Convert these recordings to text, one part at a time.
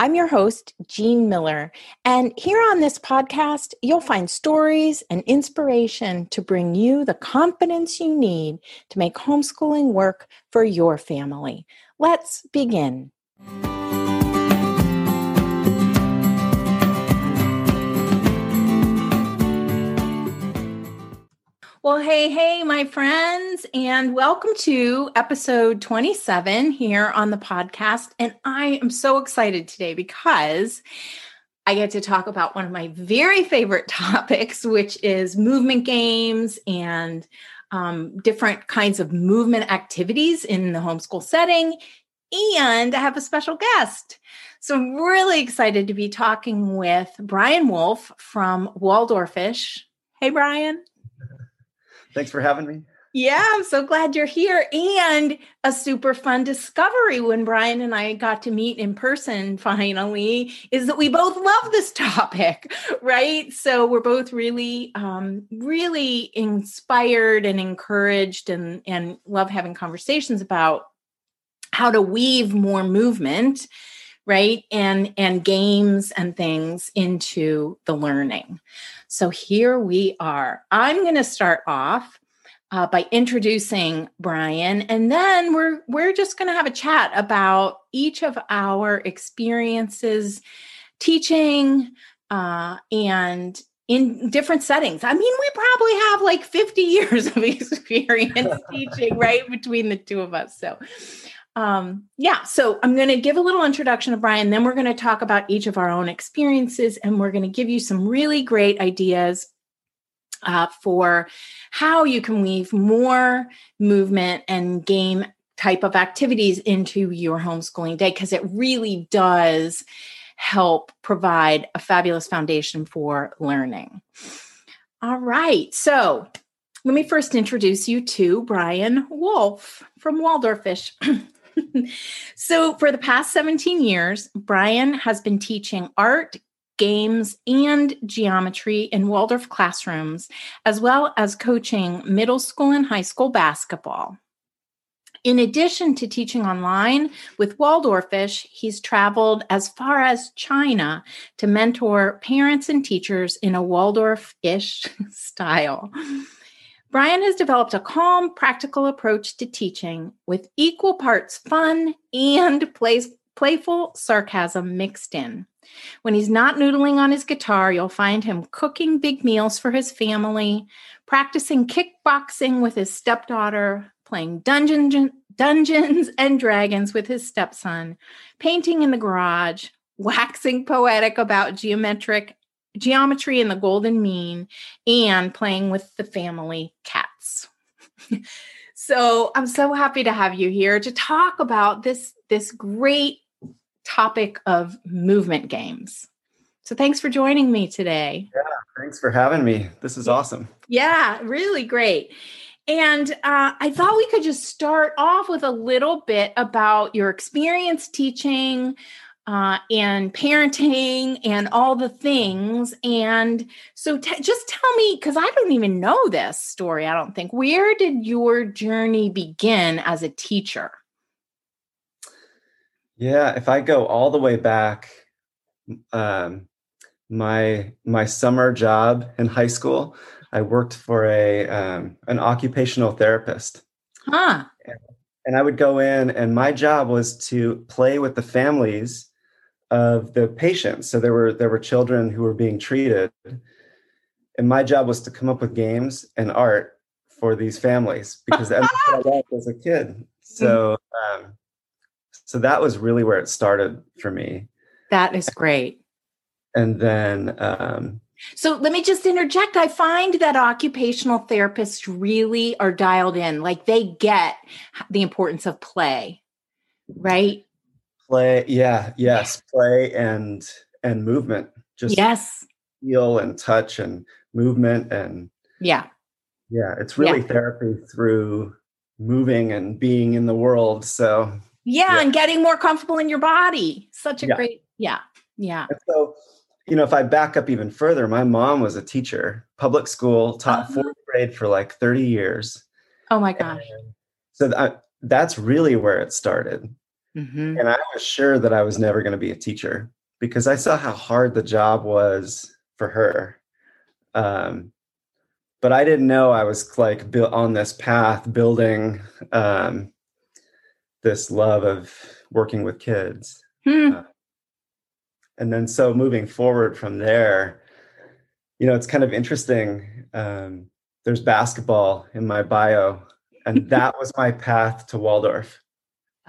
I'm your host, Jean Miller, and here on this podcast, you'll find stories and inspiration to bring you the confidence you need to make homeschooling work for your family. Let's begin. Well, hey, hey, my friends, and welcome to episode 27 here on the podcast. And I am so excited today because I get to talk about one of my very favorite topics, which is movement games and um, different kinds of movement activities in the homeschool setting. And I have a special guest. So I'm really excited to be talking with Brian Wolf from Waldorfish. Hey, Brian. Thanks for having me. Yeah, I'm so glad you're here. And a super fun discovery when Brian and I got to meet in person finally is that we both love this topic, right? So we're both really, um, really inspired and encouraged and, and love having conversations about how to weave more movement right and and games and things into the learning so here we are. I'm going to start off uh, by introducing Brian, and then we're we're just going to have a chat about each of our experiences teaching uh, and in different settings. I mean, we probably have like 50 years of experience teaching, right, between the two of us. So, um, yeah, so I'm going to give a little introduction of Brian, then we're going to talk about each of our own experiences, and we're going to give you some really great ideas uh, for how you can weave more movement and game type of activities into your homeschooling day because it really does help provide a fabulous foundation for learning. All right, so let me first introduce you to Brian Wolf from Waldorfish. so, for the past 17 years, Brian has been teaching art, games, and geometry in Waldorf classrooms, as well as coaching middle school and high school basketball. In addition to teaching online with Waldorfish, he's traveled as far as China to mentor parents and teachers in a Waldorfish style. Brian has developed a calm, practical approach to teaching with equal parts fun and playful sarcasm mixed in. When he's not noodling on his guitar, you'll find him cooking big meals for his family, practicing kickboxing with his stepdaughter, playing Dungeons, Dungeons and Dragons with his stepson, painting in the garage, waxing poetic about geometric geometry and the golden mean, and playing with the family cats. so I'm so happy to have you here to talk about this, this great topic of movement games. So thanks for joining me today. Yeah, thanks for having me. This is awesome. Yeah, really great. And uh, I thought we could just start off with a little bit about your experience teaching, uh, and parenting and all the things. And so, t- just tell me, because I don't even know this story, I don't think. Where did your journey begin as a teacher? Yeah, if I go all the way back, um, my my summer job in high school, I worked for a um, an occupational therapist. Huh. And, and I would go in, and my job was to play with the families of the patients. So there were there were children who were being treated, and my job was to come up with games and art for these families because that's what I loved as a kid. So um, so that was really where it started for me. That is great. And then um, so let me just interject. I find that occupational therapists really are dialed in, like they get the importance of play, right? Play yeah yes play and and movement just yes feel and touch and movement and yeah yeah it's really yeah. therapy through moving and being in the world so yeah, yeah. and getting more comfortable in your body such a yeah. great yeah yeah and so you know if i back up even further my mom was a teacher public school taught uh-huh. fourth grade for like 30 years oh my gosh and so that, that's really where it started Mm-hmm. And I was sure that I was never going to be a teacher because I saw how hard the job was for her. Um, but I didn't know I was like built on this path, building um, this love of working with kids. Hmm. Uh, and then so moving forward from there, you know, it's kind of interesting. Um, there's basketball in my bio, and that was my path to Waldorf.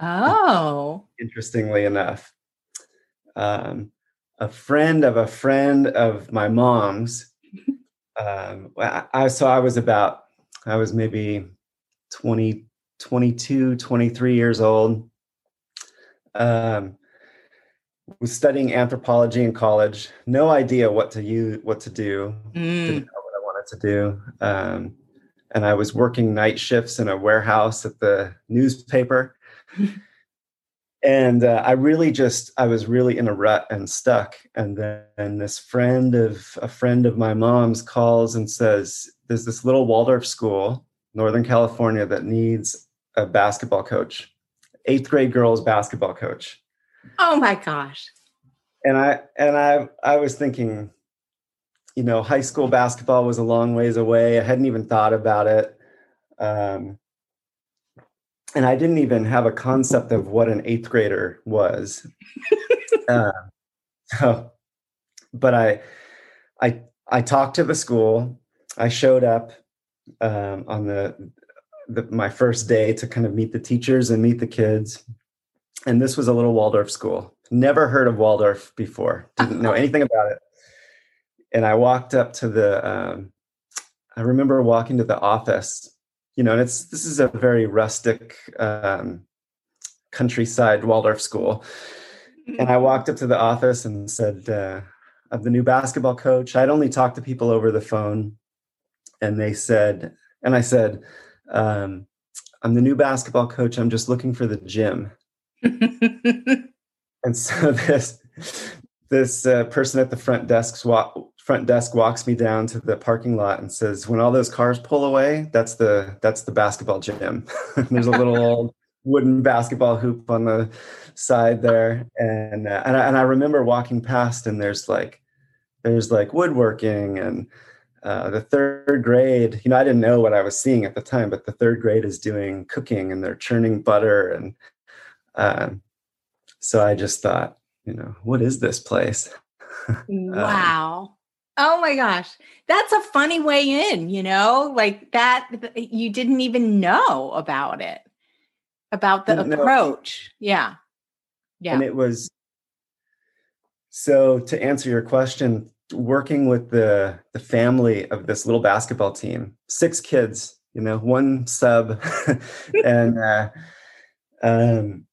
Oh. Interestingly enough. Um, a friend of a friend of my mom's. Um, I, so I was about, I was maybe 20, 22, 23 years old. Um, was studying anthropology in college. No idea what to use, what to do. Mm. Didn't know what I wanted to do. Um, and I was working night shifts in a warehouse at the newspaper. and uh, i really just i was really in a rut and stuck. And then this friend of a friend of my mom's calls and says there's this little waldorf school northern california that needs a basketball coach eighth grade girls basketball coach. Oh my gosh. And i and i i was thinking you know high school basketball was a long ways away. I hadn't even thought about it. Um, and I didn't even have a concept of what an eighth grader was. uh, so, but I, I, I talked to the school. I showed up um, on the, the my first day to kind of meet the teachers and meet the kids. And this was a little Waldorf school. Never heard of Waldorf before. Didn't know anything about it. And I walked up to the. Um, I remember walking to the office you know, and it's this is a very rustic um, countryside Waldorf school. And I walked up to the office and said, uh, "I'm the new basketball coach." I'd only talked to people over the phone, and they said, and I said, um, "I'm the new basketball coach. I'm just looking for the gym." and so this this uh, person at the front desk walk, front desk walks me down to the parking lot and says, "When all those cars pull away, that's the that's the basketball gym." There's a little old wooden basketball hoop on the side there, and uh, and, I, and I remember walking past, and there's like there's like woodworking and uh, the third grade. You know, I didn't know what I was seeing at the time, but the third grade is doing cooking and they're churning butter, and um, so I just thought, you know, what is this place? Um, wow. Oh my gosh. That's a funny way in, you know, like that you didn't even know about it, about the approach. Know. Yeah. Yeah. And it was so to answer your question, working with the the family of this little basketball team, six kids, you know, one sub, and uh, um,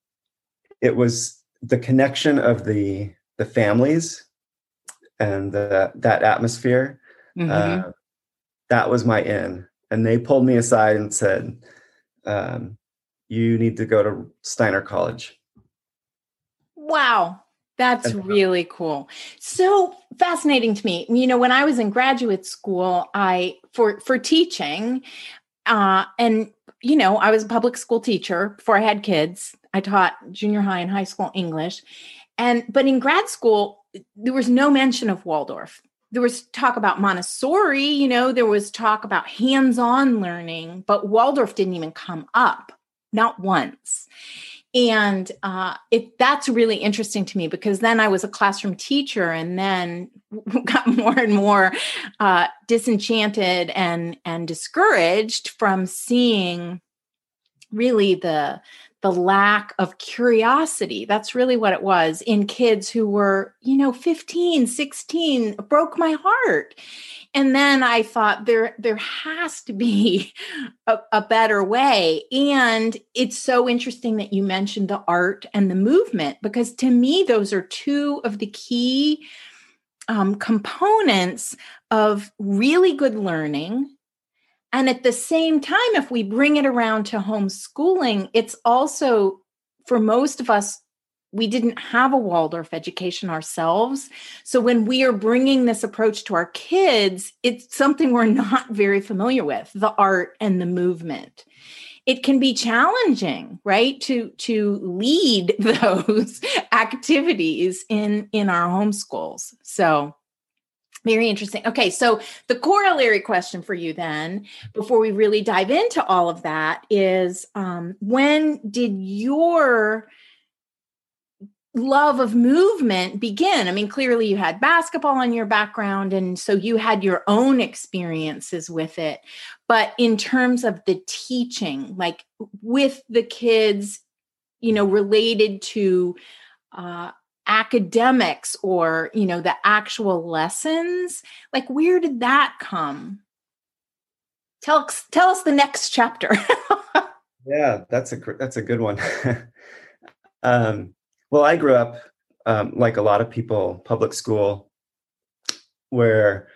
it was the connection of the the families and the, that atmosphere. Mm-hmm. Uh, that was my in. And they pulled me aside and said, um, You need to go to Steiner College. Wow. That's really cool. So fascinating to me. You know, when I was in graduate school, I for for teaching, uh, and you know, I was a public school teacher before I had kids. I taught junior high and high school English. And but in grad school, there was no mention of Waldorf. There was talk about Montessori, you know, there was talk about hands-on learning, but Waldorf didn't even come up, not once and uh, it that's really interesting to me because then I was a classroom teacher and then got more and more uh, disenchanted and and discouraged from seeing really the the lack of curiosity. That's really what it was in kids who were you know 15 16 broke my heart. And then i thought there there has to be a, a, better way. And it's so interesting that you mentioned the art and the movement because to me those are two of the key um, components of really good learning and at the same time if we bring it around to homeschooling it's also for most of us we didn't have a Waldorf education ourselves. So when we are bringing this approach to our kids, it's something we're not very familiar with the art and the movement. It can be challenging, right, to to lead those activities in in our homeschools. So very interesting. Okay, so the corollary question for you then, before we really dive into all of that, is um, when did your love of movement begin? I mean, clearly you had basketball in your background, and so you had your own experiences with it. But in terms of the teaching, like with the kids, you know, related to uh, academics or, you know, the actual lessons, like where did that come? Tell, tell us the next chapter. yeah, that's a that's a good one. um, well, I grew up um, like a lot of people, public school, where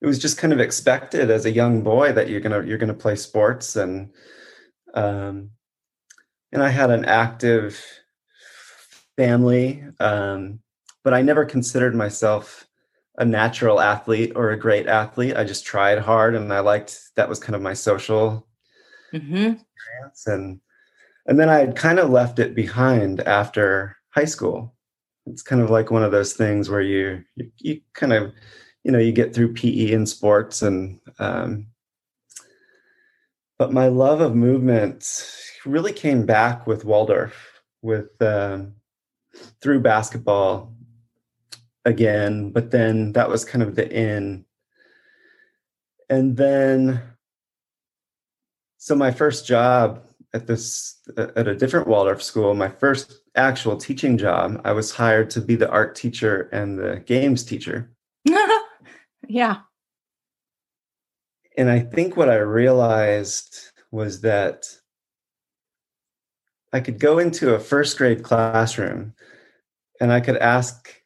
it was just kind of expected as a young boy that you're gonna you're gonna play sports and um, and I had an active family, um, but I never considered myself a natural athlete or a great athlete. I just tried hard, and I liked that was kind of my social mm-hmm. experience, and and then I had kind of left it behind after high school. It's kind of like one of those things where you you, you kind of you know you get through PE and sports and um, but my love of movement really came back with Waldorf with um, through basketball again, but then that was kind of the end. And then so my first job at this at a different Waldorf school, my first actual teaching job, I was hired to be the art teacher and the games teacher. yeah. And I think what I realized was that I could go into a first grade classroom and I could ask,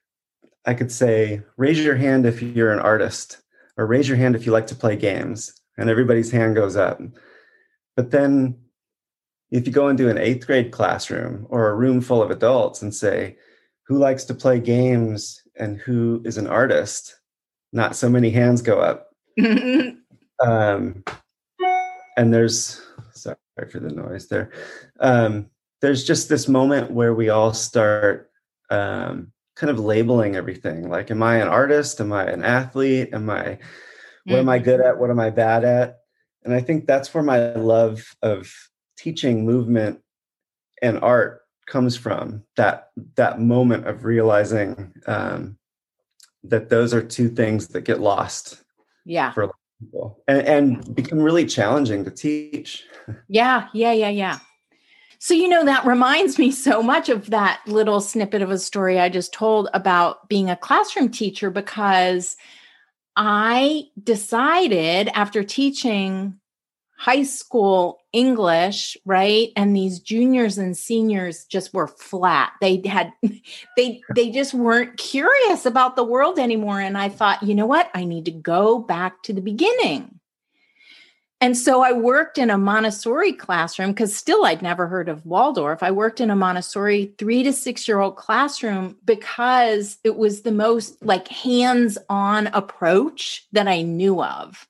I could say, raise your hand if you're an artist, or raise your hand if you like to play games. And everybody's hand goes up. But then if you go into an eighth grade classroom or a room full of adults and say, who likes to play games and who is an artist, not so many hands go up. um, and there's, sorry for the noise there. Um, there's just this moment where we all start um, kind of labeling everything. Like, am I an artist? Am I an athlete? Am I, what am I good mm-hmm. at? What am I bad at? And I think that's where my love of teaching movement and art comes from that that moment of realizing um, that those are two things that get lost yeah for people and, and become really challenging to teach yeah yeah yeah yeah so you know that reminds me so much of that little snippet of a story i just told about being a classroom teacher because i decided after teaching high school English, right? And these juniors and seniors just were flat. They had they they just weren't curious about the world anymore and I thought, you know what? I need to go back to the beginning. And so I worked in a Montessori classroom because still I'd never heard of Waldorf. I worked in a Montessori three to six year old classroom because it was the most like hands on approach that I knew of.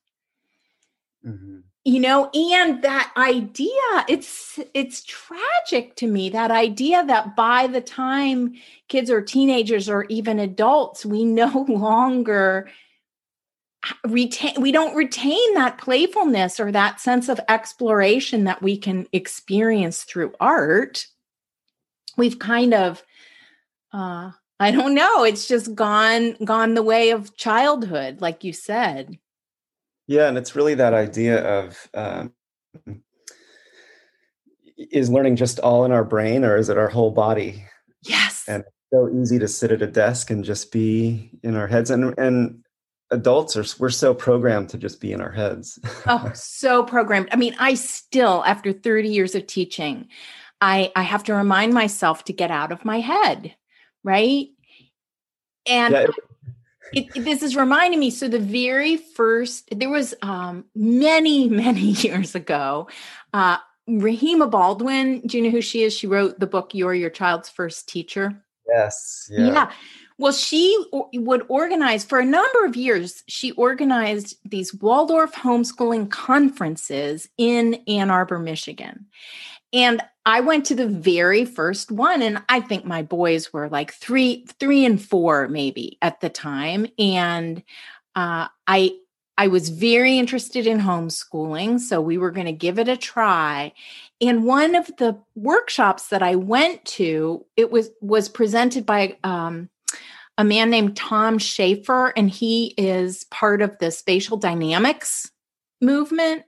Mm-hmm. You know, and that idea, it's it's tragic to me, that idea that by the time kids are teenagers or even adults, we no longer retain we don't retain that playfulness or that sense of exploration that we can experience through art. We've kind of uh i don't know it's just gone gone the way of childhood like you said. Yeah and it's really that idea of um is learning just all in our brain or is it our whole body? Yes. And so easy to sit at a desk and just be in our heads. And and adults are we're so programmed to just be in our heads. Oh so programmed. I mean i still after 30 years of teaching i i have to remind myself to get out of my head right? And yeah, it, it, this is reminding me so the very first there was um many many years ago uh rahima baldwin do you know who she is? She wrote the book you're your child's first teacher. Yes yeah, yeah well, she would organize for a number of years. She organized these Waldorf homeschooling conferences in Ann Arbor, Michigan. And I went to the very first one, and I think my boys were like three, three and four, maybe at the time. And uh, I, I was very interested in homeschooling, so we were going to give it a try. And one of the workshops that I went to, it was was presented by um, a man named Tom Schaefer, and he is part of the spatial dynamics movement.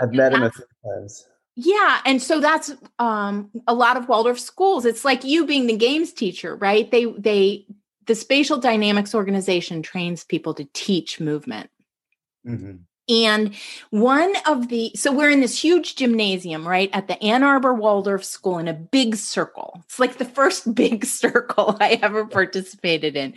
I've met him a few times. Yeah, and so that's um, a lot of Waldorf schools. It's like you being the games teacher, right? They they the spatial dynamics organization trains people to teach movement. Mm-hmm. And one of the, so we're in this huge gymnasium, right, at the Ann Arbor Waldorf School in a big circle. It's like the first big circle I ever participated in.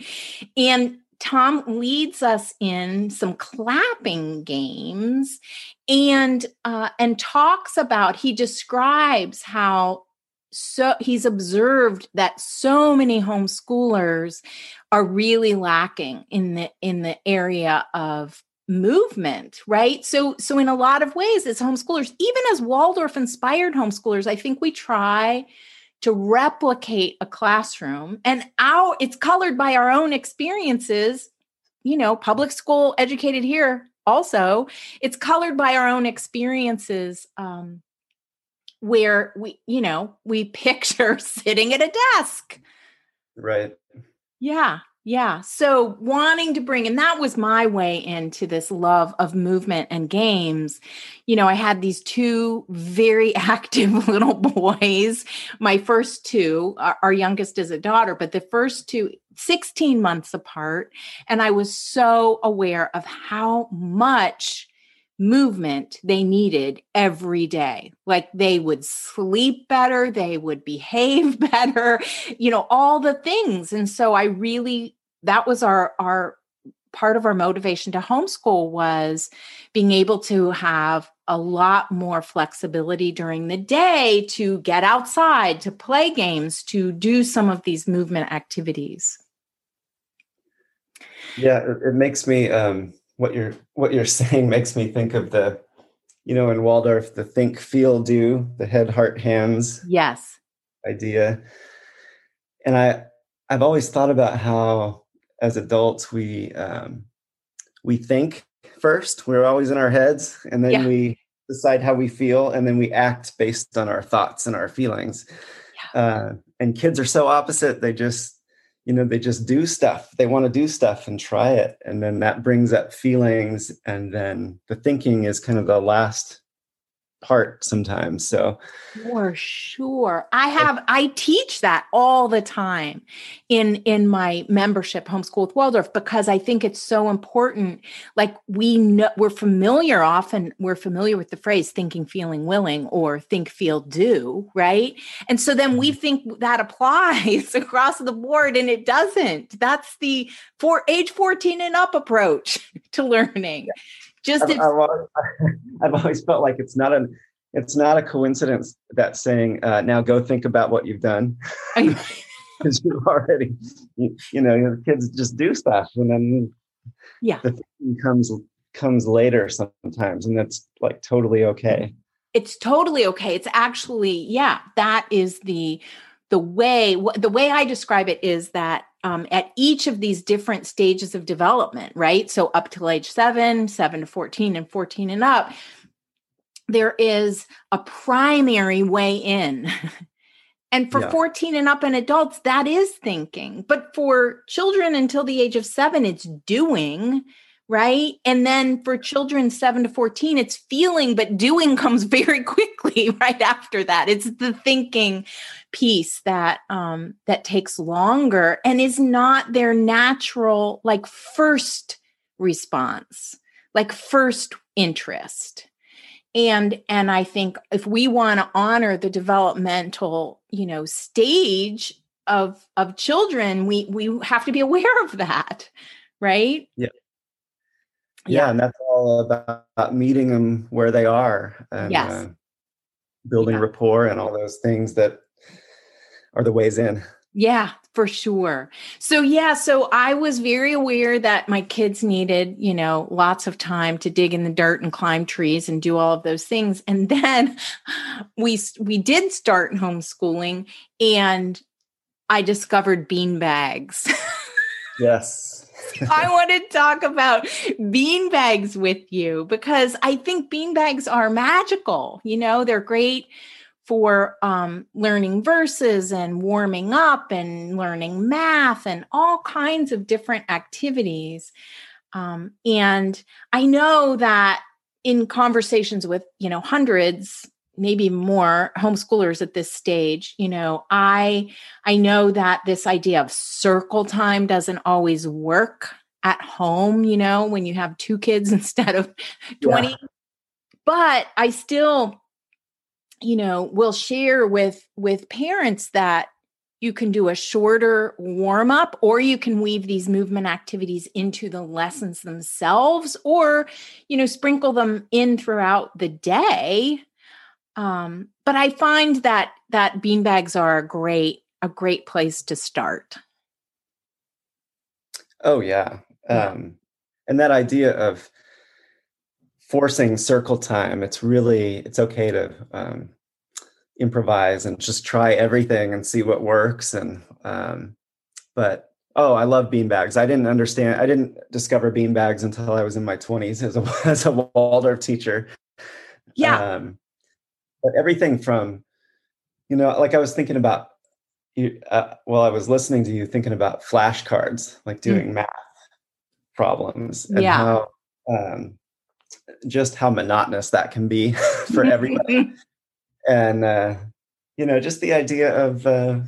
And Tom leads us in some clapping games and uh, and talks about he describes how so he's observed that so many homeschoolers are really lacking in the in the area of movement right? So so in a lot of ways as homeschoolers even as waldorf inspired homeschoolers i think we try to replicate a classroom and our it's colored by our own experiences. You know public school educated here also it's colored by our own experiences um where we you know we picture sitting at a desk. Right. Yeah yeah. So wanting to bring, and that was my way into this love of movement and games. You know, I had these two very active little boys. My first two, our, youngest is a daughter, but the first two, 16 months apart. And I was so aware of how much movement they needed every day. Like they would sleep better, they would behave better, you know, all the things. And so I really that was our our part of our motivation to homeschool was being able to have a lot more flexibility during the day to get outside, to play games, to do some of these movement activities. Yeah, it makes me um what you're what you're saying makes me think of the you know in waldorf the think feel do the head heart hands yes idea and i i've always thought about how as adults we um we think first we're always in our heads and then yeah. we decide how we feel and then we act based on our thoughts and our feelings yeah. uh, and kids are so opposite they just you know they just do stuff. They want to do stuff and try it. And then that brings up feelings. And then the thinking is kind of the last part sometimes so. For sure. I have i teach that all the time in in my membership homeschool with waldorf because i think it's so important. Like we know we're familiar often we're familiar with the phrase thinking feeling willing or think feel do right? And so then we mm-hmm. think that applies across the board and it doesn't. That's the for age 14 and up approach to learning just I've, I've, always, I've, always, felt like it's not an it's not a coincidence that saying uh, now go think about what you've done. Because you already you, you know your kids just do stuff and then yeah. the thing comes comes later sometimes and that's like totally okay. It's totally okay. It's actually yeah that is the the way the way i describe it is that um, at each of these different stages of development right? So up till age 7 7 to 14 and 14 and up there is a primary way in. And for yeah. 14 and up and adults that is thinking. But for children until the age of 7 it's doing right? And then for children 7 to 14, it's feeling, but doing comes very quickly right after that. It's the thinking piece that um that takes longer and is not their natural like first response, like first interest. And and I think if we want to honor the developmental, you know, stage of of children, we we have to be aware of that, right? Yeah yeah, yeah. and that's all about meeting them where they are and yes. uh, building yeah. rapport and all those things that are the ways in. Yeah for sure. So yeah so i was very aware that my kids needed you know lots of time to dig in the dirt and climb trees and do all of those things. And then we we did start homeschooling and i discovered bean bags yes I want to talk about bean bags with you because I think bean bags are magical. You know, they're great for um, learning verses and warming up and learning math and all kinds of different activities. Um, and I know that in conversations with, you know, hundreds maybe more homeschoolers at this stage you know i i know that this idea of circle time doesn't always work at home you know when you have two kids instead of 20 yeah. but i still you know will share with with parents that you can do a shorter warm up or you can weave these movement activities into the lessons themselves or you know sprinkle them in throughout the day um, but I find that that beanbags are a great a great place to start. Oh yeah. yeah. Um, and that idea of forcing circle time, it's really it's okay to um, improvise and just try everything and see what works. And um, but oh, I love beanbags. I didn't understand. I didn't discover beanbags until I was in my twenties as a as a Waldorf teacher. Yeah. Um, but everything from you know like i was thinking about you uh, while i was listening to you thinking about flashcards like mm. doing mm. math problems and yeah. how um, just how monotonous that can be for everybody and uh, you know just the idea of uh,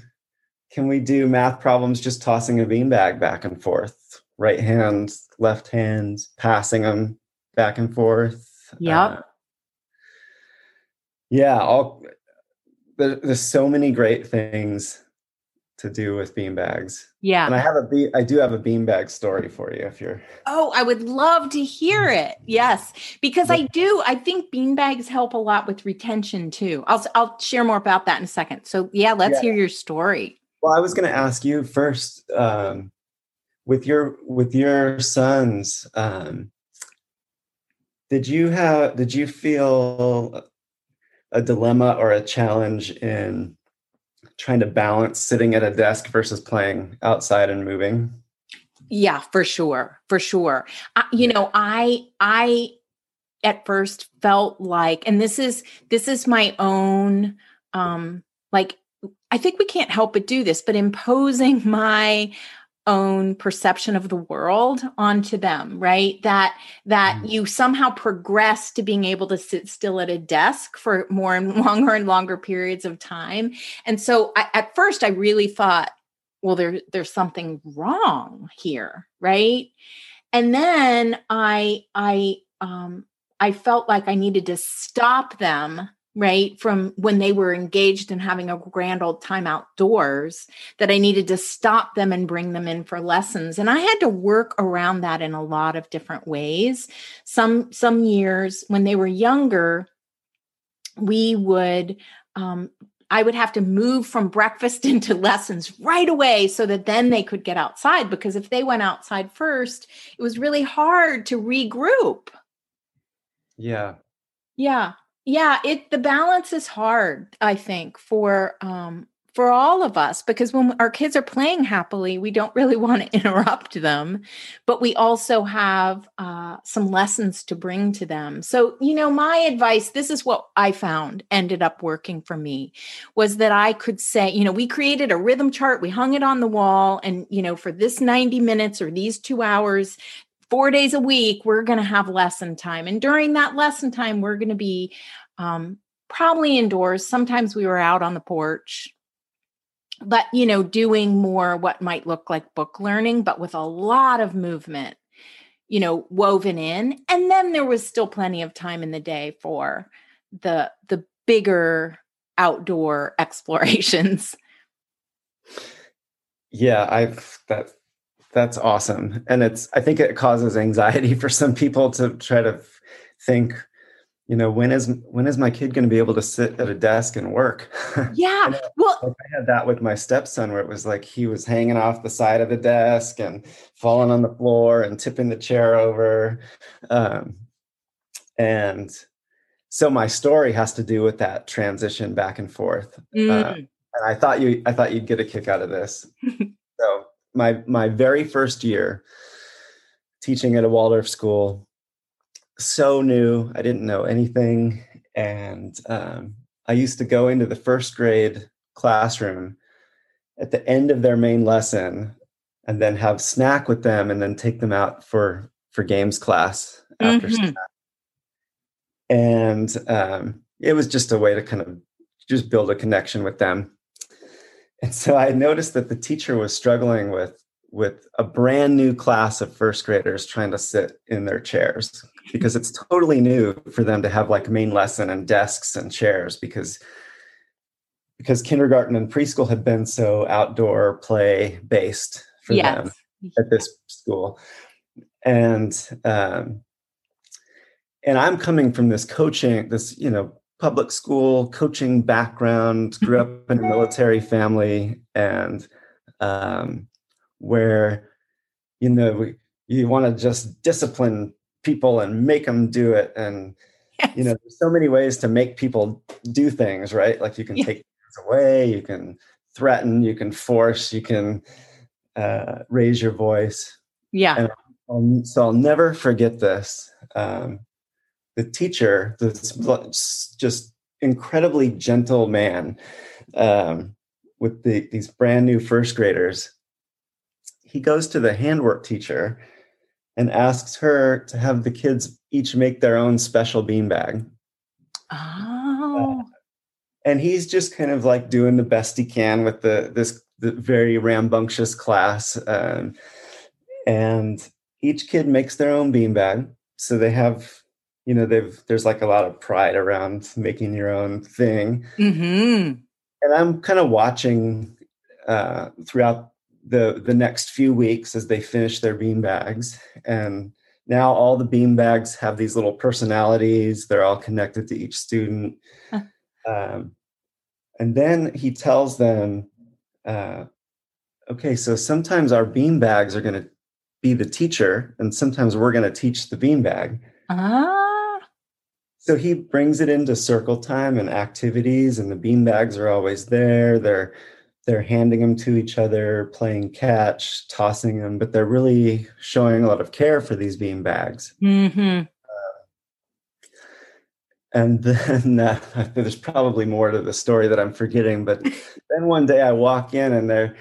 can we do math problems just tossing a beanbag back and forth right hand left hand passing them back and forth yeah uh, yeah all there, there's so many great things to do with beanbags. Yeah. And i have a be i do have a beanbag story for you if you're oh i would love to hear it. Yes because i do i think beanbags help a lot with retention too. I'll i'll share more about that in a second. So yeah let's yeah. hear your story. Well i was going to ask you first um, with your with your sons um, did you have did you feel a dilemma or a challenge in trying to balance sitting at a desk versus playing outside and moving? Yeah for sure for sure. I, you know i i at first felt like and this is this is my own um like i think we can't help but do this but imposing my own perception of the world onto them right? That that mm. you somehow progress to being able to sit still at a desk for more and longer and longer periods of time. And so I, at first i really thought well there there's something wrong here right? And then i i um i felt like i needed to stop them right from when they were engaged in having a grand old time outdoors that i needed to stop them and bring them in for lessons and i had to work around that in a lot of different ways some some years when they were younger we would um, I would have to move from breakfast into lessons right away so that then they could get outside. Because if they went outside first, it was really hard to regroup. Yeah. Yeah. Yeah. It the balance is hard, I think, for um for all of us because when our kids are playing happily we don't really want to interrupt them but we also have uh, some lessons to bring to them so you know my advice this is what i found ended up working for me was that i could say you know we created a rhythm chart we hung it on the wall and you know for this 90 minutes or these two hours four days a week we're going to have lesson time. And during that lesson time we're going to be um, probably indoors. Sometimes we were out on the porch but you know doing more what might look like book learning but with a lot of movement you know woven in. And then there was still plenty of time in the day for the the bigger outdoor explorations. Yeah i've that that's awesome. And it's i think it causes anxiety for some people to try to think you know when is when is my kid going to be able to sit at a desk and work? Yeah well i had that with my stepson where it was like he was hanging off the side of the desk and falling on the floor and tipping the chair over. Um, and so my story has to do with that transition back and forth. Uh, mm. uh, and i thought you i thought you'd get a kick out of this my my very first year teaching at a waldorf school so new. I didn't know anything. And um, I used to go into the first grade classroom at the end of their main lesson and then have snack with them and then take them out for for games class after mm-hmm. snack. And um, it was just a way to kind of just build a connection with them. And so I noticed that the teacher was struggling with with a brand new class of first graders trying to sit in their chairs because it's totally new for them to have like main lesson and desks and chairs because because kindergarten and preschool had been so outdoor play based for yes. them at this school and um and i'm coming from this coaching this you know public school coaching background grew up in a military family and um where you know we, you want to just discipline people and make them do it and yes. you know there's so many ways to make people do things right? Like you can take things away you can threaten you can force you can uh, raise your voice. Yeah. I'll, so i'll never forget this um, the teacher this just incredibly gentle man um, with the, these brand new first graders he goes to the handwork teacher and asks her to have the kids each make their own special beanbag. Oh. Uh, and he's just kind of like doing the best he can with the this the very rambunctious class. Um, and each kid makes their own beanbag. So they have, you know, they've there's like a lot of pride around making your own thing. Mm-hmm. And I'm kind of watching uh, throughout the the next few weeks as they finish their bean bags and now all the bean bags have these little personalities they're all connected to each student um, and then he tells them uh, okay so sometimes our bean bags are going to be the teacher and sometimes we're going to teach the bean bag ah. So he brings it into circle time and activities and the bean bags are always there they're they're handing them to each other, playing catch, tossing them, but they're really showing a lot of care for these bean bags. Mm-hmm. Uh, and then uh, there's probably more to the story that I'm forgetting. But then one day I walk in and they're,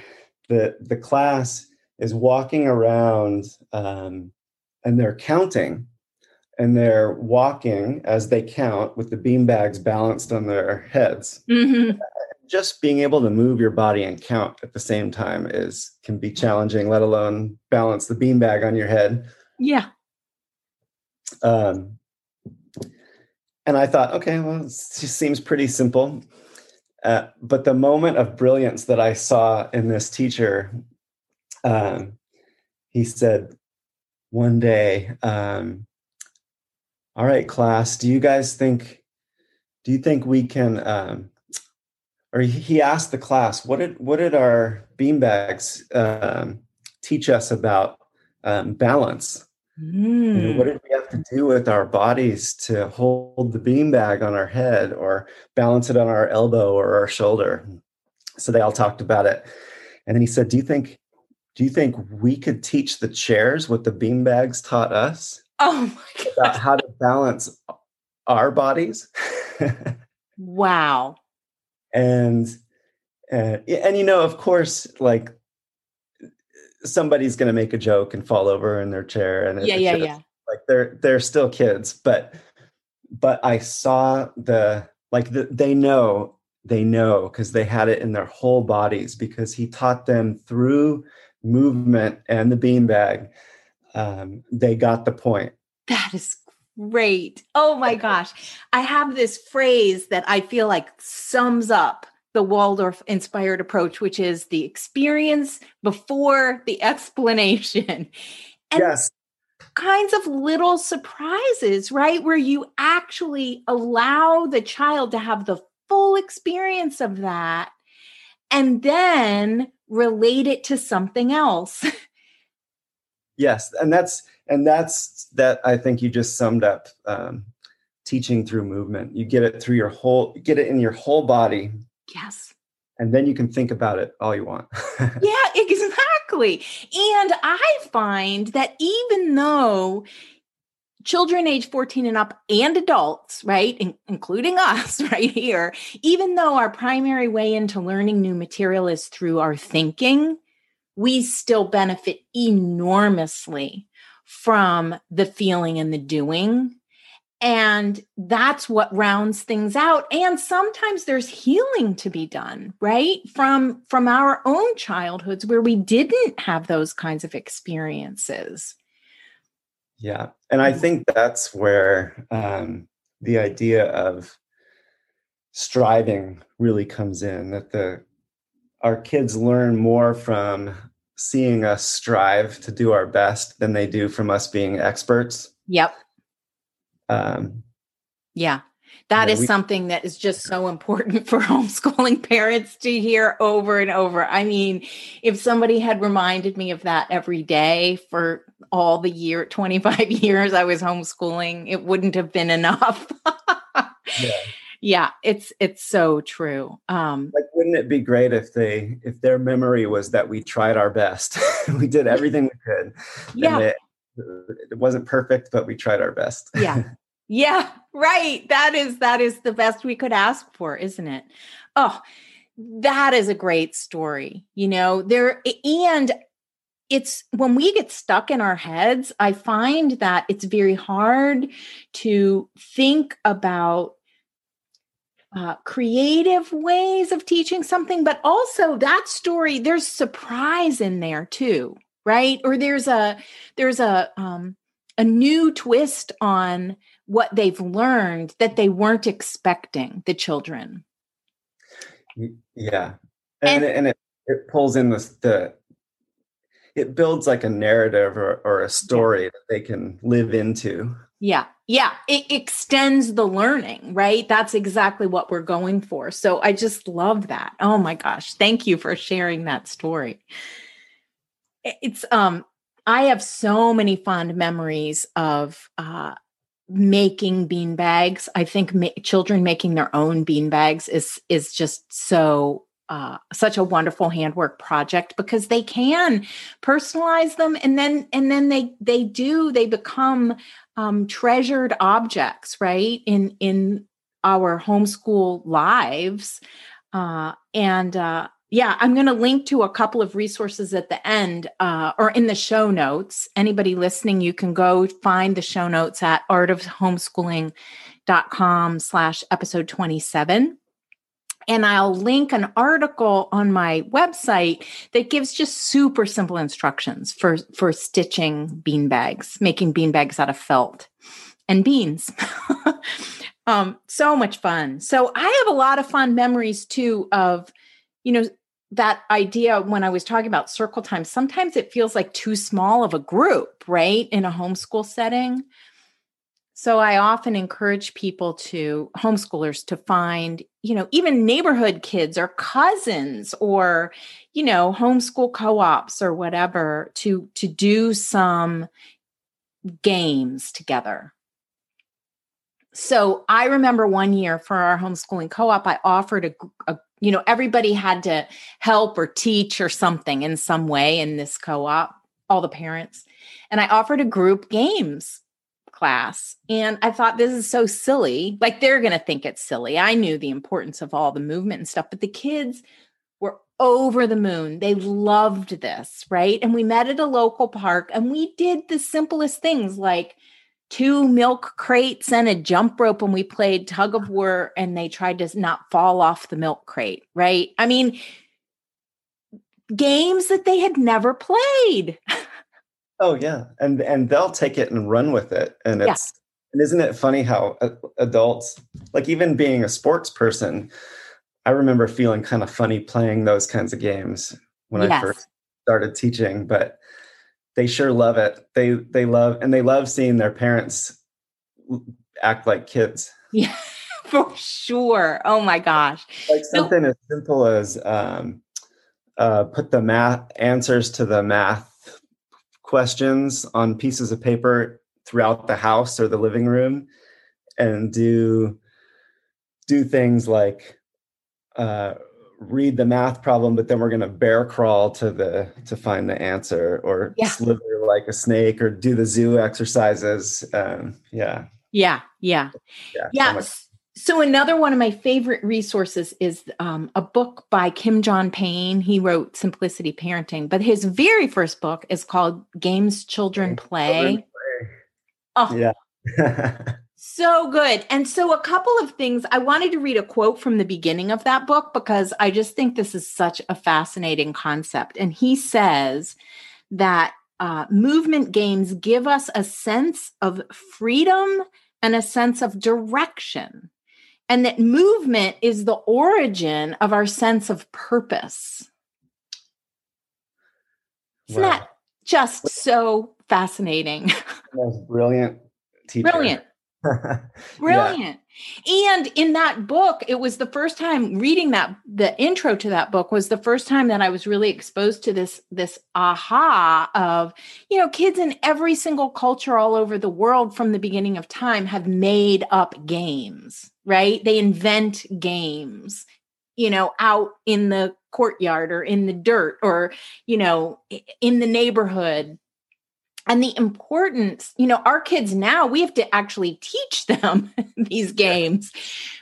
the the class is walking around um, and they're counting and they're walking as they count with the bean bags balanced on their heads. Mm-hmm just being able to move your body and count at the same time is can be challenging let alone balance the beanbag on your head yeah um and I thought, okay, well, it seems pretty simple. Uh, but the moment of brilliance that I saw in this teacher, um, he said one day, um, "All right, class, do you guys think? Do you think we can?" Um, or he asked the class, "What did what did our beanbags um, teach us about um, balance?" Mm. You know, what hmm. did we have to do with our bodies to hold the beanbag on our head or balance it on our elbow or our shoulder? So they all talked about it. And then he said, Do you think do you think we could teach the chairs what the beanbags taught us? Oh my god. About how to balance our bodies? wow. And uh, and, and you know, of course, like somebody's going to make a joke and fall over in their chair and yeah yeah yeah like they're they're still kids but but i saw the like the, they know they know because they had it in their whole bodies because he taught them through movement and the beanbag um, they got the point that is great oh my gosh i have this phrase that i feel like sums up the Waldorf inspired approach, which is the experience before the explanation. And yes. kinds of little surprises, right? Where you actually allow the child to have the full experience of that and then relate it to something else. yes. And that's, and that's that I think you just summed up um, teaching through movement. You get it through your whole, get it in your whole body Yes. And then you can think about it all you want. yeah, exactly. And I find that even though children age 14 and up and adults, right, in- including us right here, even though our primary way into learning new material is through our thinking, we still benefit enormously from the feeling and the doing. And that's what rounds things out. And sometimes there's healing to be done right? From from our own childhoods where we didn't have those kinds of experiences. Yeah. And i think that's where um, the idea of striving really comes in that the our kids learn more from seeing us strive to do our best than they do from us being experts yep um, yeah. that is we, something that is just so important for homeschooling parents to hear over and over. I mean, if somebody had reminded me of that every day for all the year 25 years I was homeschooling, it wouldn't have been enough. yeah. Yeah, it's it's so true. Um like wouldn't it be great if they if their memory was that we tried our best. we did everything we could. Yeah. It, it wasn't perfect, but we tried our best. yeah. Yeah, right. That is that is the best we could ask for, isn't it? Oh, that is a great story. You know, there and it's when we get stuck in our heads, I find that it's very hard to think about uh, creative ways of teaching something, but also that story, there's surprise in there too, right? Or there's a there's a um, a new twist on what they've learned that they weren't expecting the children yeah and, and, and it, it pulls in the, the it builds like a narrative or, or a story yeah. that they can live into yeah yeah it extends the learning right? That's exactly what we're going for. So i just love that. Oh my gosh. Thank you for sharing that story. It's um i have so many fond memories of uh making bean bags. I think ma- children making their own bean bags is is just so uh, such a wonderful handwork project because they can personalize them and then and then they they do they become um, treasured objects right in in our homeschool lives uh, and uh, yeah, I'm going to link to a couple of resources at the end uh, or in the show notes. Anybody listening, you can go find the show notes at artofhomeschooling.com slash episode 27. And I'll link an article on my website that gives just super simple instructions for, for stitching bean bags, making bean bags out of felt and beans. Um, so much fun. So I have a lot of fun memories too of, you know, that idea when I was talking about circle time. Sometimes it feels like too small of a group, right? In a homeschool setting. So I often encourage people to homeschoolers to find, you know, even neighborhood kids or cousins or, you know, homeschool co-ops or whatever to to do some games together. So I remember one year for our homeschooling co-op I offered a, a you know, everybody had to help or teach or something in some way in this co-op, all the parents. And I offered a group games class. And I thought, this is so silly. Like, they're going to think it's silly. I knew the importance of all the movement and stuff, but the kids were over the moon. They loved this, right? And we met at a local park and we did the simplest things like, two milk crates and a jump rope and we played tug of war and they tried to not fall off the milk crate right i mean games that they had never played Oh yeah, and and they'll take it and run with it, and it's yeah. and isn't it funny how adults, like even being a sports person, I remember feeling kind of funny playing those kinds of games when yes. I first started teaching, but they sure love it. They they love and they love seeing their parents act like kids. Yeah, for sure. Oh my gosh. Like something so, as simple as um, uh, put the math answers to the math questions on pieces of paper throughout the house or the living room and do do things like uh, read the math problem but then we're going to bear crawl to the to find the answer or yeah. slither like a snake or do the zoo exercises um, yeah yeah yeah yeah, yeah. So so another one of my favorite resources is um, a book by Kim John Payne. He wrote Simplicity Parenting, but his very first book is called Games Children Play. Children play. Oh, yeah. so good. And so a couple of things. I wanted to read a quote from the beginning of that book because I just think this is such a fascinating concept. And he says that uh, movement games give us a sense of freedom and a sense of direction and that movement is the origin of our sense of purpose. Isn't wow. that just so fascinating? Most brilliant teacher. Brilliant. Brilliant. Yeah. And in that book, it was the first time reading that the intro to that book was the first time that I was really exposed to this this aha of, you know, kids in every single culture all over the world from the beginning of time have made up games, right? They invent games, you know, out in the courtyard or in the dirt or, you know, in the neighborhood and the importance you know our kids now we have to actually teach them these games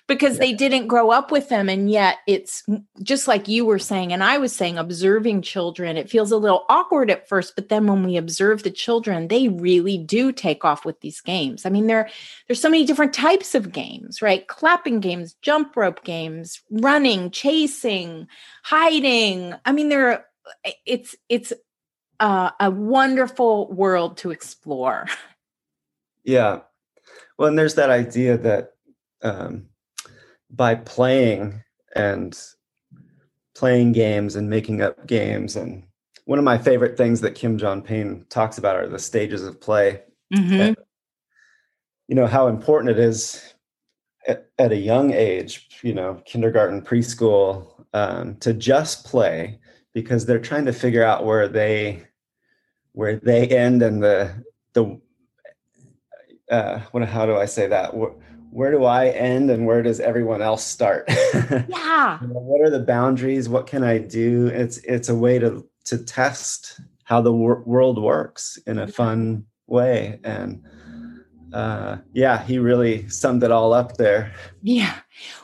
because yeah. they didn't grow up with them and yet it's just like you were saying and i was saying observing children it feels a little awkward at first but then when we observe the children they really do take off with these games. I mean there there's so many different types of games right? Clapping games jump rope games running chasing hiding. I mean there are eh, it's it's uh, a wonderful world to explore. Yeah. Well, and there's that idea that um, by playing and playing games and making up games, and one of my favorite things that Kim John Payne talks about are the stages of play. Mm-hmm. And, you know, how important it is at, at, a young age, you know, kindergarten, preschool, um, to just play because they're trying to figure out where they where they end and the the uh, what how do I say that? Where, where do I end and where does everyone else start? Yeah. what are the boundaries? What can I do? It's it's a way to to test how the wor- world works in a fun way and uh, yeah, he really summed it all up there. Yeah.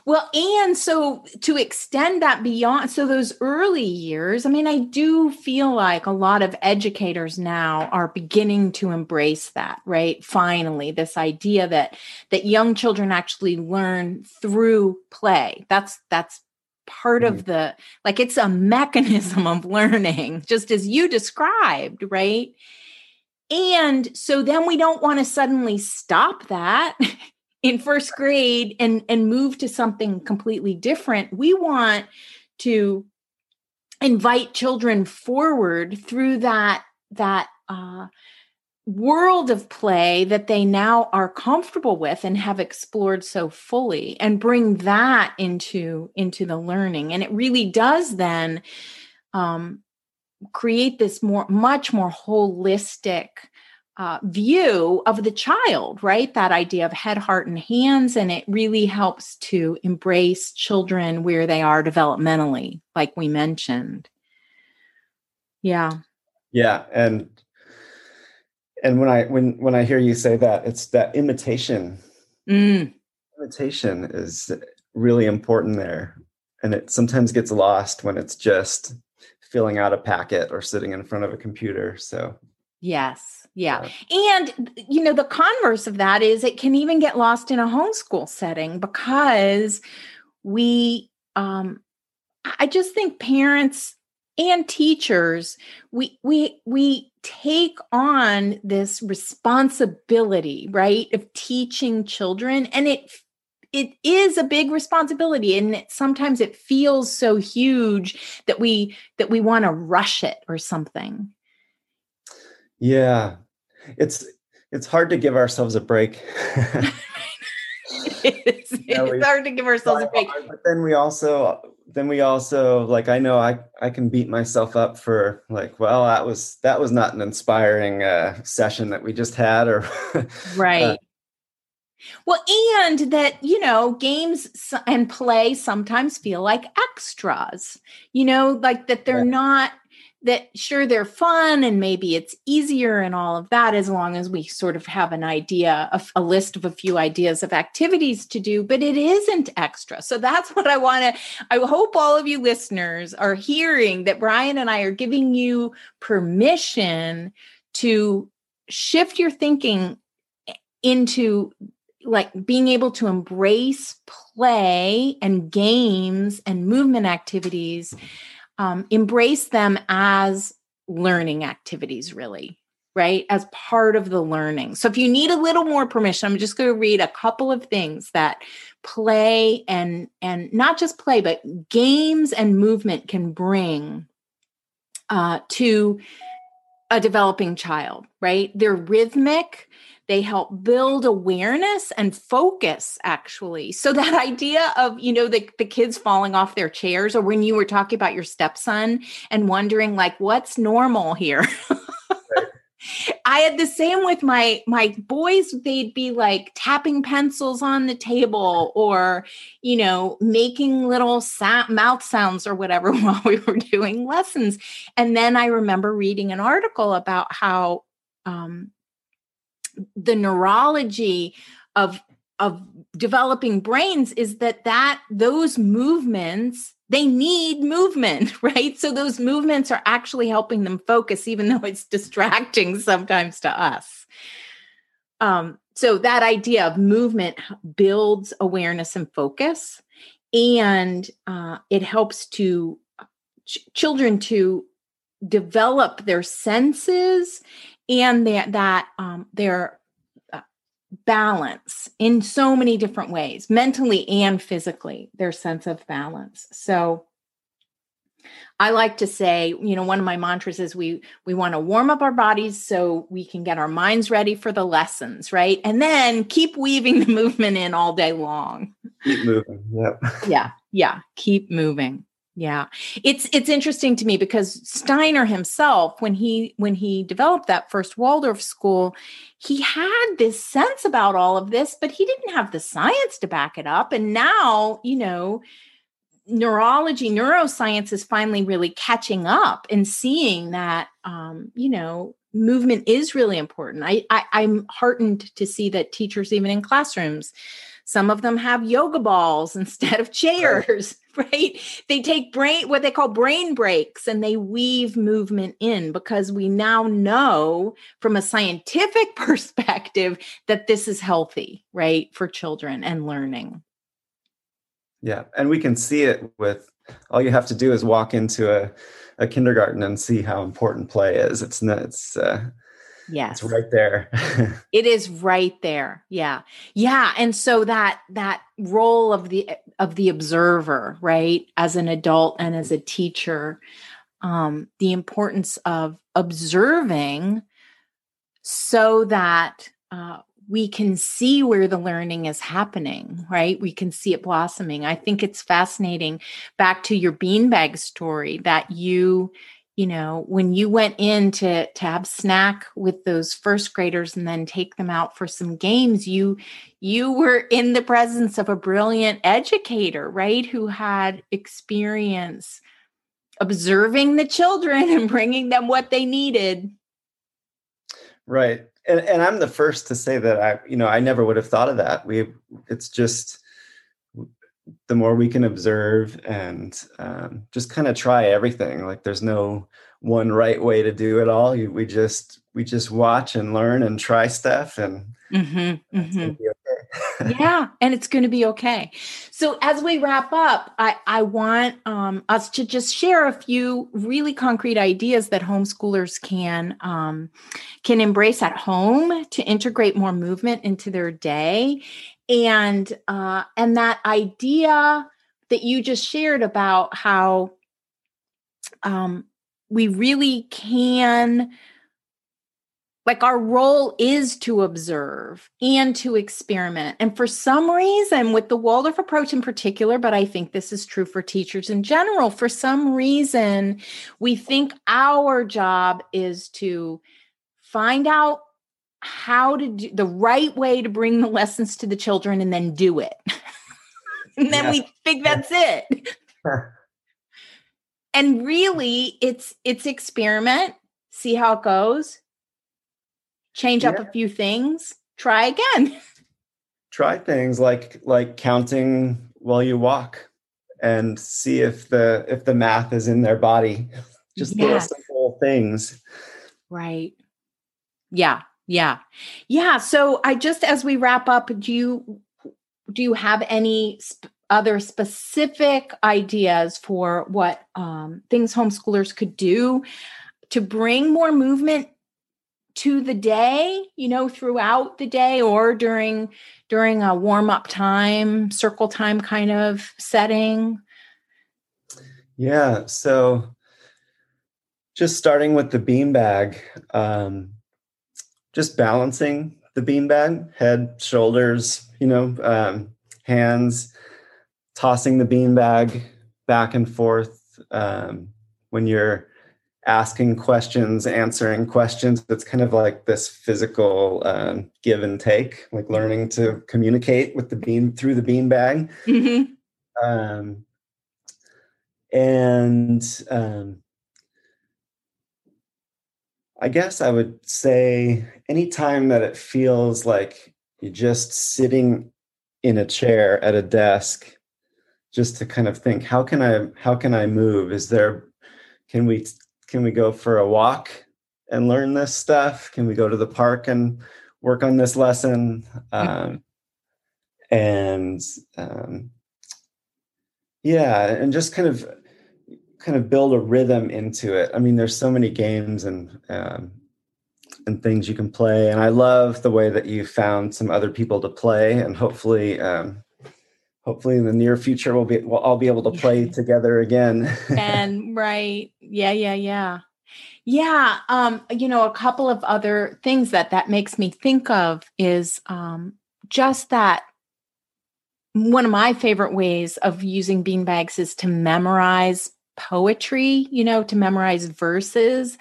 Well, and so to extend that beyond, so those early years, I mean, I do feel like a lot of educators now are beginning to embrace that, right? Finally, this idea that that young children actually learn through play. That's that's part mm-hmm. of the like it's a mechanism of learning, just as you described, right? And so then we don't want to suddenly stop that in first grade and and move to something completely different. We want to invite children forward through that that uh, world of play that they now are comfortable with and have explored so fully and bring that into into the learning. And it really does then um, create this more much more holistic uh, view of the child right? That idea of head heart and hands and it really helps to embrace children where they are developmentally like we mentioned. Yeah. Yeah and and when i when when i hear you say that it's that imitation. Mm. imitation is really important there and it sometimes gets lost when it's just filling out a packet or sitting in front of a computer so yes yeah. And, you know, the converse of that is it can even get lost in a homeschool setting because we, um, I just think parents and teachers, we, we, we take on this responsibility, right, of teaching children. And it, it is a big responsibility and it, sometimes it feels so huge that we that we want to rush it or something yeah it's it's hard to give ourselves a break. it's, you know, it's hard to give ourselves a break. But then we also then we also like I know I I can beat myself up for like well that was that was not an inspiring uh, session that we just had or right. Uh, well, and that, you know, games and play sometimes feel like extras, you know, like that they're yeah. not that sure they're fun and maybe it's easier and all of that as long as we sort of have an idea of a list of a few ideas of activities to do but it isn't extra so that's what i want to i hope all of you listeners are hearing that brian and i are giving you permission to shift your thinking into like being able to embrace play and games and movement activities um, embrace them as learning activities, really, right? As part of the learning. So if you need a little more permission, I'm just going to read a couple of things that play and and not just play, but games and movement can bring uh, to a developing child, right? They're rhythmic they help build awareness and focus, actually. So, that idea of, you know, the, the kids falling off their chairs, or when you were talking about your stepson and wondering, like, what's normal here? I had the same with my my boys. They'd be like tapping pencils on the table, or you know, making little sa- mouth sounds or whatever while we were doing lessons. And then I remember reading an article about how um, the neurology of of developing brains is that that those movements they need movement right? So those movements are actually helping them focus even though it's distracting sometimes to us. Um, so that idea of movement builds awareness and focus and uh, it helps to ch- children to develop their senses and that that um, their uh, balance in so many different ways, mentally and physically, their sense of balance. So I like to say, you know, one of my mantras is we we want to warm up our bodies so we can get our minds ready for the lessons, right? And then keep weaving the movement in all day long. Keep moving. Yep. Yeah. Yeah. Keep moving. Yeah. It's it's interesting to me because Steiner himself when he when he developed that first Waldorf school, he had this sense about all of this, but he didn't have the science to back it up and now, you know, neurology, neuroscience is finally really catching up and seeing that um, you know, movement is really important. I, I I'm heartened to see that teachers even in classrooms some of them have yoga balls instead of chairs, right? right? They take brain, what they call brain breaks, and they weave movement in because we now know from a scientific perspective that this is healthy, right, for children and learning. Yeah. And we can see it with all you have to do is walk into a, a kindergarten and see how important play is. It's it's, uh, Yes. It's right there. it is right there. Yeah. Yeah, and so that that role of the of the observer, right? As an adult and as a teacher, um the importance of observing so that uh, we can see where the learning is happening, right? We can see it blossoming. I think it's fascinating. Back to your beanbag story that you you know when you went in to to have snack with those first graders and then take them out for some games you you were in the presence of a brilliant educator right who had experience observing the children and bringing them what they needed. Right. And, and i'm the first to say that i you know i never would have thought of that. We it's just the more we can observe and um, just kind of try everything like there's no one right way to do it all we just we just watch and learn and try stuff and mm-hmm, mm-hmm. okay. yeah and it's going to be okay so as we wrap up i i want um, us to just share a few really concrete ideas that homeschoolers can um, can embrace at home to integrate more movement into their day and uh, and that idea that you just shared about how um, we really can like our role is to observe and to experiment. And for some reason with the waldorf approach in particular but i think this is true for teachers in general for some reason we think our job is to find out how to do the right way to bring the lessons to the children and then do it. and then yeah. we think that's it. and really it's it's experiment, see how it goes, change yeah. up a few things, try again. Try things like like counting while you walk and see if the if the math is in their body. Just yes. little simple things. Right. Yeah, yeah. Yeah. So I just as we wrap up, do you do you have any sp- other specific ideas for what um, things homeschoolers could do to bring more movement to the day you know throughout the day or during during a warm up time circle time kind of setting yeah so just starting with the beanbag um, just balancing the beanbag, head, shoulders, you know, um, hands, tossing the beanbag back and forth um, when you're asking questions, answering questions. It's kind of like this physical um, give and take, like learning to communicate with the bean through the beanbag. Mm-hmm. Um, and um, I guess I would say anytime that it feels like you're just sitting in a chair at a desk, just to kind of think, how can I how can I move? Is there can we can we go for a walk and learn this stuff? Can we go to the park and work on this lesson? Um, and um, yeah, and just kind of kind of build a rhythm into it. I mean, there's so many games and um, and things you can play, and I love the way that you found some other people to play, and hopefully, um, hopefully in the near future we'll be we'll all be able to play together again. and right, yeah, yeah, yeah. Yeah, um, you know, a couple of other things that that makes me think of is um, just that one of my favorite ways of using beanbags is to memorize poetry, you know, to memorize verses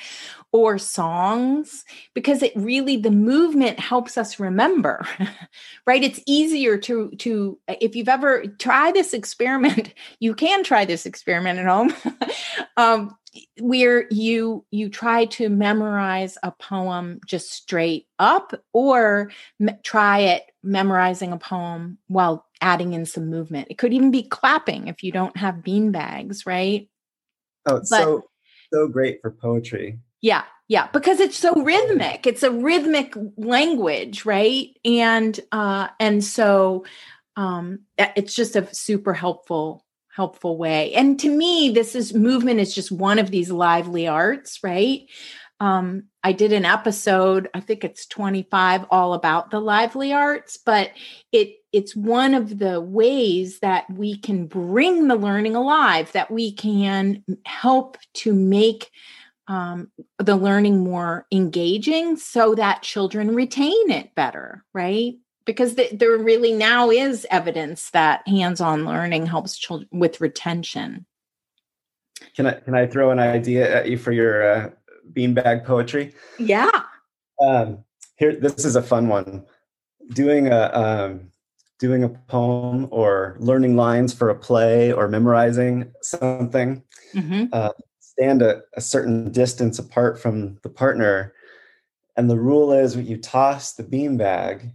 or songs because it really the movement helps us remember right? It's easier to to if you've ever try this experiment you can try this experiment at home. Um, where you you try to memorize a poem just straight up or me- try it memorizing a poem while adding in some movement. It could even be clapping if you don't have bean bags right Oh, it's but, so so great for poetry. Yeah, yeah, because it's so rhythmic. It's a rhythmic language, right? And uh and so um it's just a super helpful helpful way. And to me this is movement is just one of these lively arts, right? Um, I did an episode, I think it's 25, all about the lively arts, but it it's one of the ways that we can bring the learning alive, that we can help to make um, the learning more engaging so that children retain it better, right? Because the, there really now is evidence that hands-on learning helps children with retention. Can I can I throw an idea at you for your uh, beanbag poetry? Yeah. Um, here, this is a fun one. Doing a um, doing a poem or learning lines for a play or memorizing something. Mm-hmm. Uh, stand a, a certain distance apart from the partner. And the rule is you toss the beanbag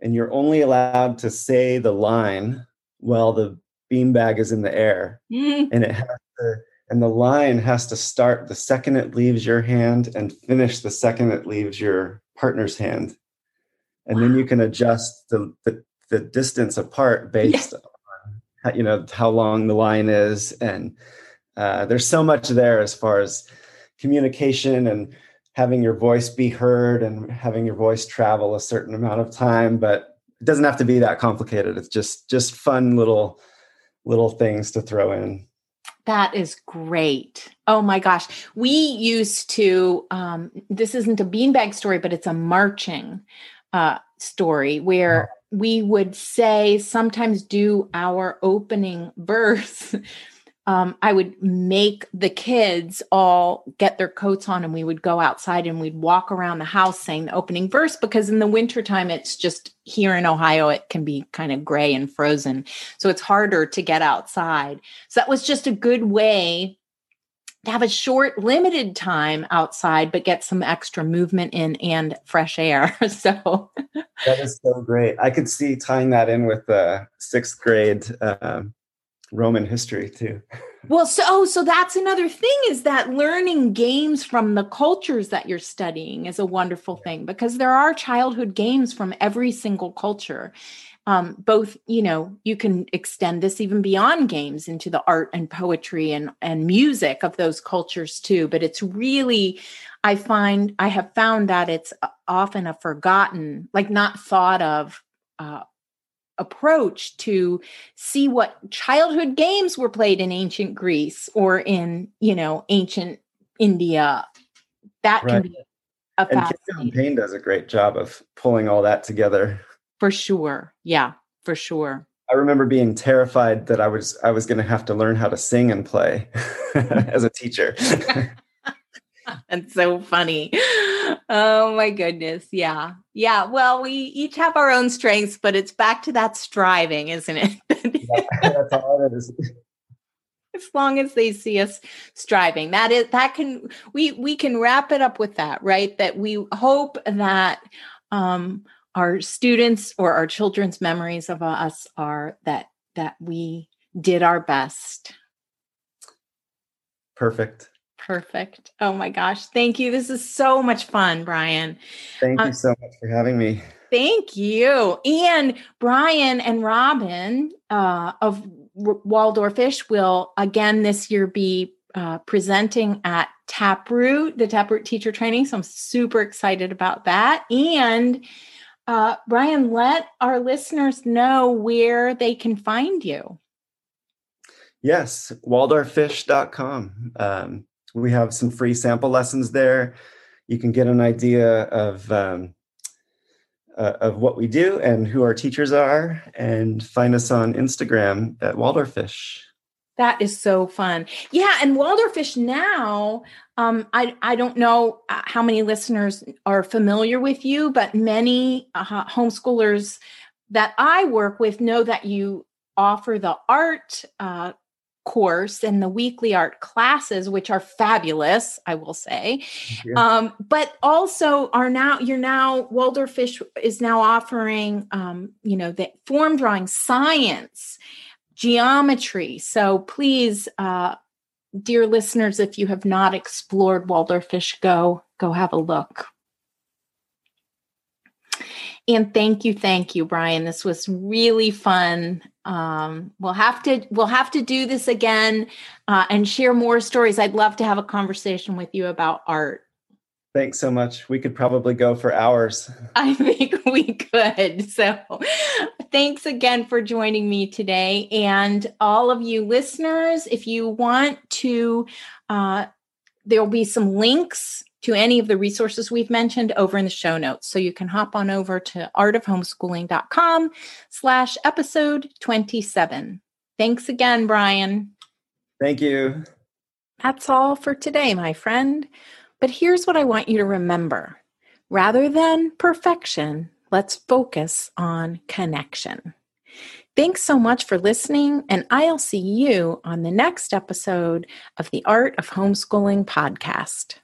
and you're only allowed to say the line while the beanbag is in the air. Mm. And it has to, and the line has to start the second it leaves your hand and finish the second it leaves your partner's hand. And wow. then you can adjust the, the, the distance apart based yeah. on you know how long the line is and uh, there's so much there as far as communication and having your voice be heard and having your voice travel a certain amount of time but it doesn't have to be that complicated it's just just fun little little things to throw in that is great. Oh my gosh. We used to, um, this isn't a beanbag story, but it's a marching uh, story where we would say, sometimes do our opening verse um, I would make the kids all get their coats on and we would go outside and we'd walk around the house saying the opening verse because in the wintertime, it's just here in Ohio, it can be kind of gray and frozen. So it's harder to get outside. So that was just a good way to have a short, limited time outside, but get some extra movement in and fresh air. so that is so great. I could see tying that in with the sixth grade. Um, Roman history too. well, so oh, so that's another thing is that learning games from the cultures that you're studying is a wonderful thing because there are childhood games from every single culture. Um, both, you know, you can extend this even beyond games into the art and poetry and and music of those cultures too. But it's really, I find I have found that it's often a forgotten, like not thought of uh, approach to see what childhood games were played in ancient Greece or in, you know, ancient India. That right. can be a and Payne does a great job of pulling all that together. For sure. Yeah, for sure. I remember being terrified that I was I was going to have to learn how to sing and play as a teacher. That's so funny. Oh my goodness. Yeah. Yeah. Well, we each have our own strengths, but it's back to that striving, isn't it? that's all it is. As long as they see us striving. That is that can we we can wrap it up with that, right? That we hope that um our students or our children's memories of us are that that we did our best. Perfect. Perfect. Oh my gosh. Thank you. This is so much fun, Brian. Thank you um, so much for having me. Thank you. And Brian and Robin uh, of Waldorfish will again this year be uh, presenting at Taproot, the Taproot teacher training. So I'm super excited about that. And uh, Brian, let our listeners know where they can find you. Yes, waldorfish.com. Um, we have some free sample lessons there. You can get an idea of um, uh, of what we do and who our teachers are, and find us on Instagram at Waldorfish. That is so fun. Yeah, and Waldorfish now, um, I I don't know uh, how many listeners are familiar with you, but many uh, homeschoolers that I work with know that you offer the art uh, course and the weekly art classes which are fabulous i will say um, but also are now you're now waldorfish is now offering um, you know the form drawing science geometry. So please uh, dear listeners if you have not explored waldorfish go go have a look and thank you, thank you, Brian. This was really fun. Um, we'll have to we'll have to do this again uh, and share more stories. I'd love to have a conversation with you about art. Thanks so much. We could probably go for hours. I think we could. So, thanks again for joining me today. And all of you listeners, if you want to, uh, there'll be some links to any of the resources we've mentioned over in the show notes. So you can hop on over to artofhomeschooling.com slash episode 27. Thanks again, Brian. Thank you. That's all for today, my friend. But here's what I want you to remember rather than perfection, let's focus on connection. Thanks so much for listening, and I'll see you on the next episode of the Art of Homeschooling podcast.